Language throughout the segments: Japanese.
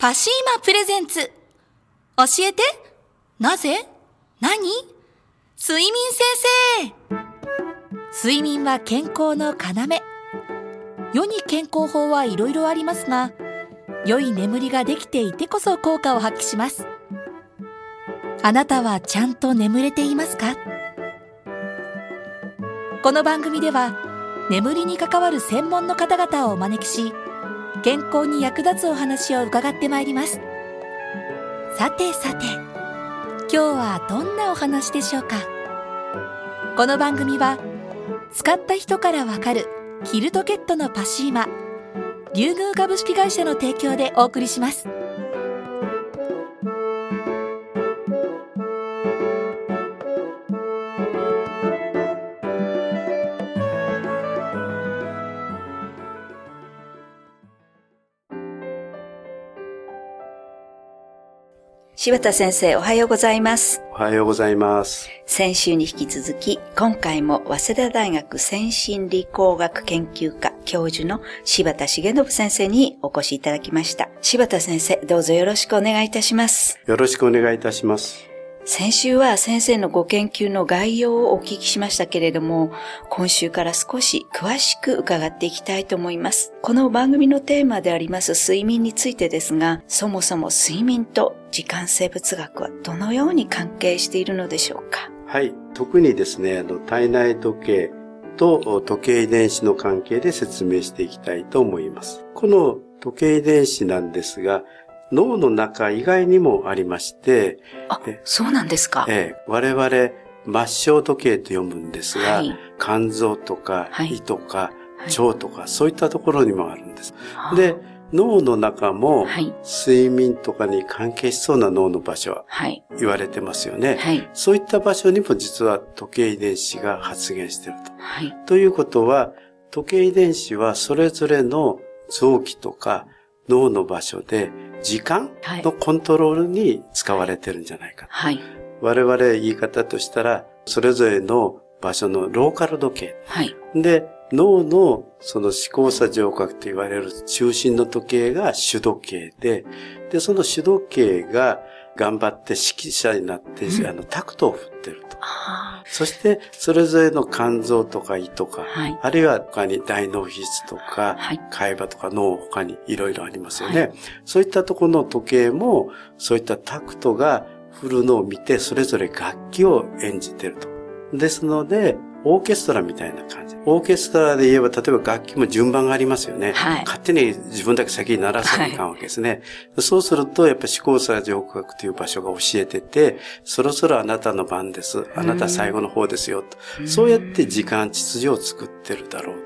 パシーマプレゼンツ。教えてなぜ？何？睡眠先生睡眠は健康の要。世に健康法はいろいろありますが、良い眠りができていてこそ効果を発揮します。あなたはちゃんと眠れていますか？この番組では眠りに関わる専門の方々をお招きし健康に役立つお話を伺ってまいりますさてさて今日はどんなお話でしょうか？この番組は使った人からわかるキルトケットのパシーマ竜宮株式会社の提供でお送りします。柴田先生、おはようございます。おはようございます。先週に引き続き、今回も早稲田大学先進理工学研究科教授の柴田重信先生にお越しいただきました。柴田先生、どうぞよろしくお願いいたします。よろしくお願いいたします。先週は先生のご研究の概要をお聞きしましたけれども、今週から少し詳しく伺っていきたいと思います。この番組のテーマであります睡眠についてですが、そもそも睡眠と時間生物学はどのように関係しているのでしょうか？はい。特にですね、あの体内時計と時計遺伝子の関係で説明していきたいと思います。この時計遺伝子なんですが、脳の中以外にもありまして、あ、そうなんですか。ええ、我々、末梢時計と読むんですが、はい、肝臓とか胃とか、腸とか、そういったところにもあるんです。で、脳の中も、睡眠とかに関係しそうな脳の場所は言われてますよね。はい、そういった場所にも実は時計遺伝子が発現していると。はい、ということは、時計遺伝子はそれぞれの臓器とか脳の場所で時間のコントロールに使われてるんじゃないか。はい、我々言い方としたら、それぞれの場所のローカル時計。はい、で、脳のその思考差上核と言われる中心の時計が主時計で、で、その主時計が頑張って指揮者になって、うん、あの、タクトを振ってると。そして、それぞれの肝臓とか胃とか、はい、あるいは他に大脳皮質とか、はい、海馬とか脳他にいろいろありますよね、はい。そういったところの時計も、そういったタクトが振るのを見て、それぞれ楽器を演じてると。ですので、オーケストラみたいな感じ。オーケストラで言えば、例えば楽器も順番がありますよね。はい、勝手に自分だけ先に鳴らさないかんわけですね。はい、そうすると、やっぱ思考差上学という場所が教えてて、そろそろあなたの番です。あなた最後の方ですよ。とそうやって時間秩序を作ってるだろう。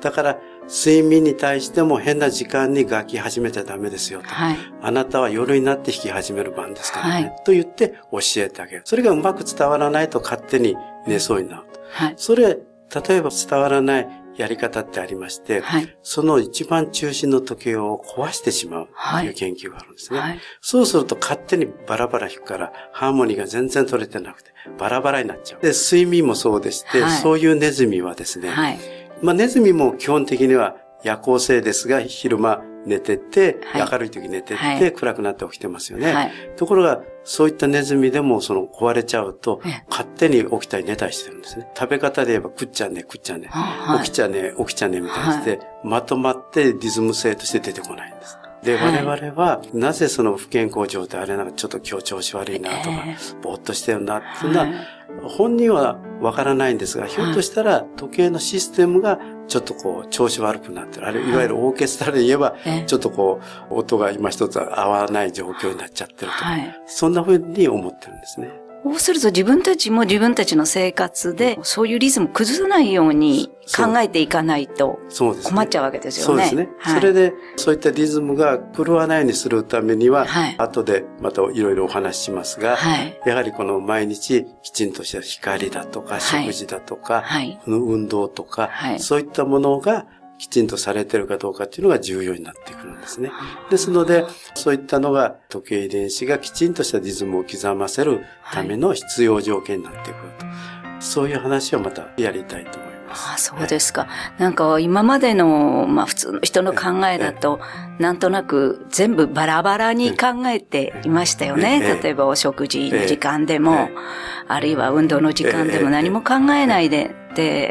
だから、睡眠に対しても変な時間に楽器始めちゃダメですよと。はい、あなたは夜になって弾き始める番ですからね。はい、と言って教えてあげる。それがうまく伝わらないと勝手に寝そうになる。はい、それ、例えば伝わらないやり方ってありまして、はい、その一番中心の時計を壊してしまうという研究があるんですね。はい、そうすると勝手にバラバラ弾くからハーモニーが全然取れてなくてバラバラになっちゃう。で、睡眠もそうでして、そういうネズミはですね、まあネズミも基本的には夜行性ですが、昼間寝てて、はい、明るい時寝てて、はい、暗くなって起きてますよね。はい、ところが、そういったネズミでもその壊れちゃうと、勝手に起きたり寝たりしてるんですね。食べ方で言えば食っちゃね、食っちゃね、起きちゃね、起きちゃねみたいにして、まとまってリズム性として出てこないんです。で、我々は、なぜその不健康状態、あれなんかちょっと今日調子悪いなとか、ぼーっとしてるなっていうのは、本人はわからないんですが、ひょっとしたら時計のシステムがちょっとこう調子悪くなってる。あれ、いわゆるオーケストラで言えば、ちょっとこう、音が今一つ合わない状況になっちゃってると。そんな風に思ってるんですね。そうすると自分たちも自分たちの生活でそういうリズム崩さないように考えていかないと困っちゃうわけですよね。そうですね。はい、それでそういったリズムが狂わないようにするためには、はい、後でまたいろいろお話ししますが、はい、やはりこの毎日きちんとした光だとか食事だとか、はい、運動とか、そういったものがきちんとされてるかどうかっていうのが重要になってくるんですね。ですので、そういったのが時計遺伝子がきちんとしたリズムを刻ませるための必要条件になってくると。そういう話をまたやりたいと思います。す。あそうですか。なんか今までの、まあ普通の人の考えだと、なんとなく全部バラバラに考えていましたよね。例えばお食事の時間でも、あるいは運動の時間でも何も考えないで、で、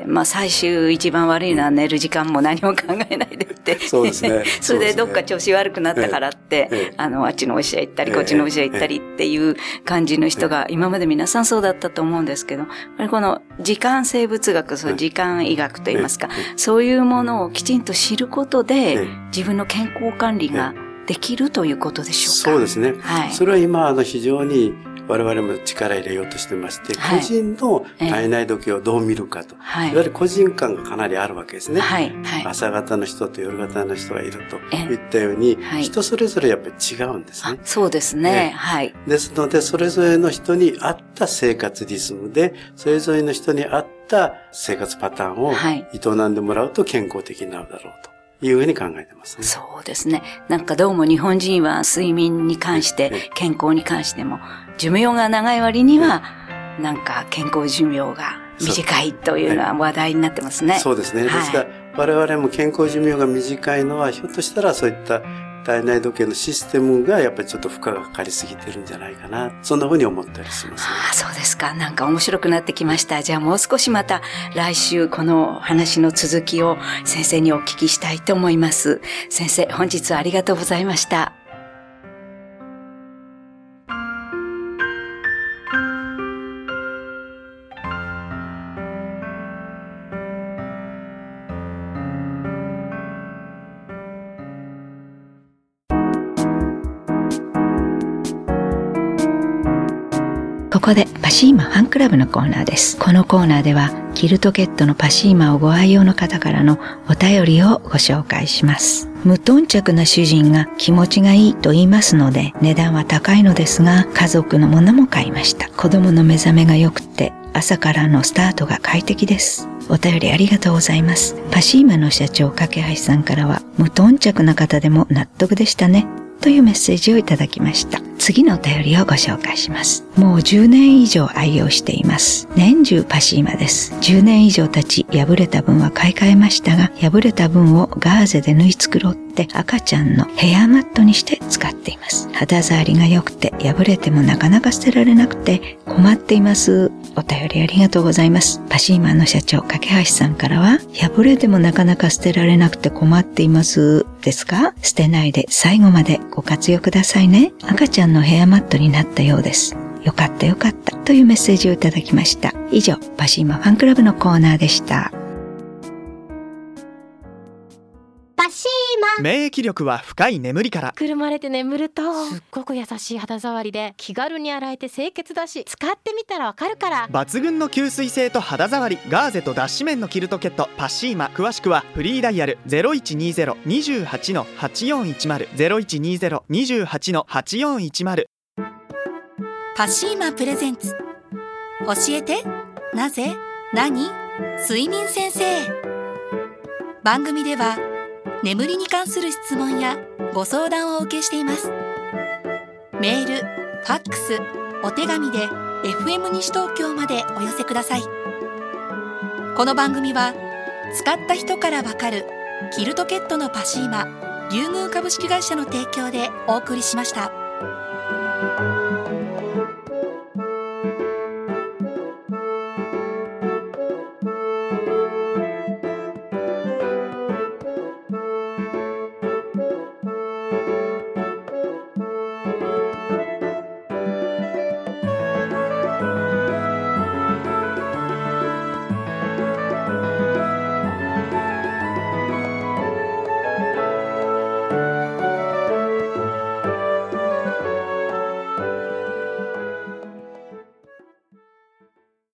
まあ最終一番悪いのは寝る時間も何も考えないでって。そうですね。それでどっか調子悪くなったからって、あの、あっちのお医者行ったり、こっちのお医者行ったりっていう感じの人が、今まで皆さんそうだったと思うんですけど、この時間生物学、そう時間医学といいますか、そういうものをきちんと知ることで、自分の健康管理ができるということでしょうか？そうですね。はい。それは今、あの、非常に我々も力入れようとしてまして、はい、個人の体内時計をどう見るかと、はい、いわゆる個人感がかなりあるわけですね。はいはい、朝方の人と夜方の人がいるといったように、人それぞれやっぱり違うんですね。そうですね。はい。ですので、それぞれの人に合った生活リズムで、それぞれの人に合った生活パターンを営んでもらうと健康的になるだろうと。いうふうに考えてますね。そうですね。なんかどうも日本人は睡眠に関して、健康に関しても、寿命が長い割には、なんか健康寿命が短いというのは話題になってますね。そうですね。ですから、我々も健康寿命が短いのは、ひょっとしたらそういった体内時計のシステムがやっぱりちょっと負荷がかかりすぎてるんじゃないかな。そんなふうに思ったりします、ね、ああ、そうですか。なんか面白くなってきました。じゃあもう少しまた来週この話の続きを先生にお聞きしたいと思います。先生、本日はありがとうございました。ここでパシーマファンクラブのコーナーです。このコーナーではキルトケットのパシーマをご愛用の方からのお便りをご紹介します。無頓着な主人が気持ちがいいと言いますので値段は高いのですが家族のものも買いました。子供の目覚めが良くて朝からのスタートが快適です。お便りありがとうございます。パシーマの社長、架橋さんからは、無頓着な方でも納得でしたね。というメッセージをいただきました。次のお便りをご紹介します。もう10年以上愛用しています。年中パシーマです。10年以上経ち、破れた分は買い替えましたが、破れた分をガーゼで縫い繕って赤ちゃんのヘアマットにして使っています。肌触りが良くて、破れてもなかなか捨てられなくて困っています。お便りありがとうございます。パシーマンの社長、架橋さんからは、破れてもなかなか捨てられなくて困っています。ですが、捨てないで最後までご活用くださいね。赤ちゃんのヘアマットになったようです。よかったよかったというメッセージをいただきました。以上、パシーマファンクラブのコーナーでした。免疫力は深い眠りから。くるまれて眠ると。すっごく優しい肌触りで気軽に洗えて清潔だし使ってみたらわかるから。抜群の吸水性と肌触りガーゼと脱脂綿のキルトケットパシーマ詳しくはフリーダイヤル0120-28-8410 0120-28-8410パシーマプレゼンツ。教えて。なぜ？何？睡眠先生。番組では眠りに関する質問やご相談をお受けしていますメール、ファックス、お手紙で FM 西東京までお寄せくださいこの番組は使った人からわかるキルトケットのパシーマリュウグウ株式会社の提供でお送りしました。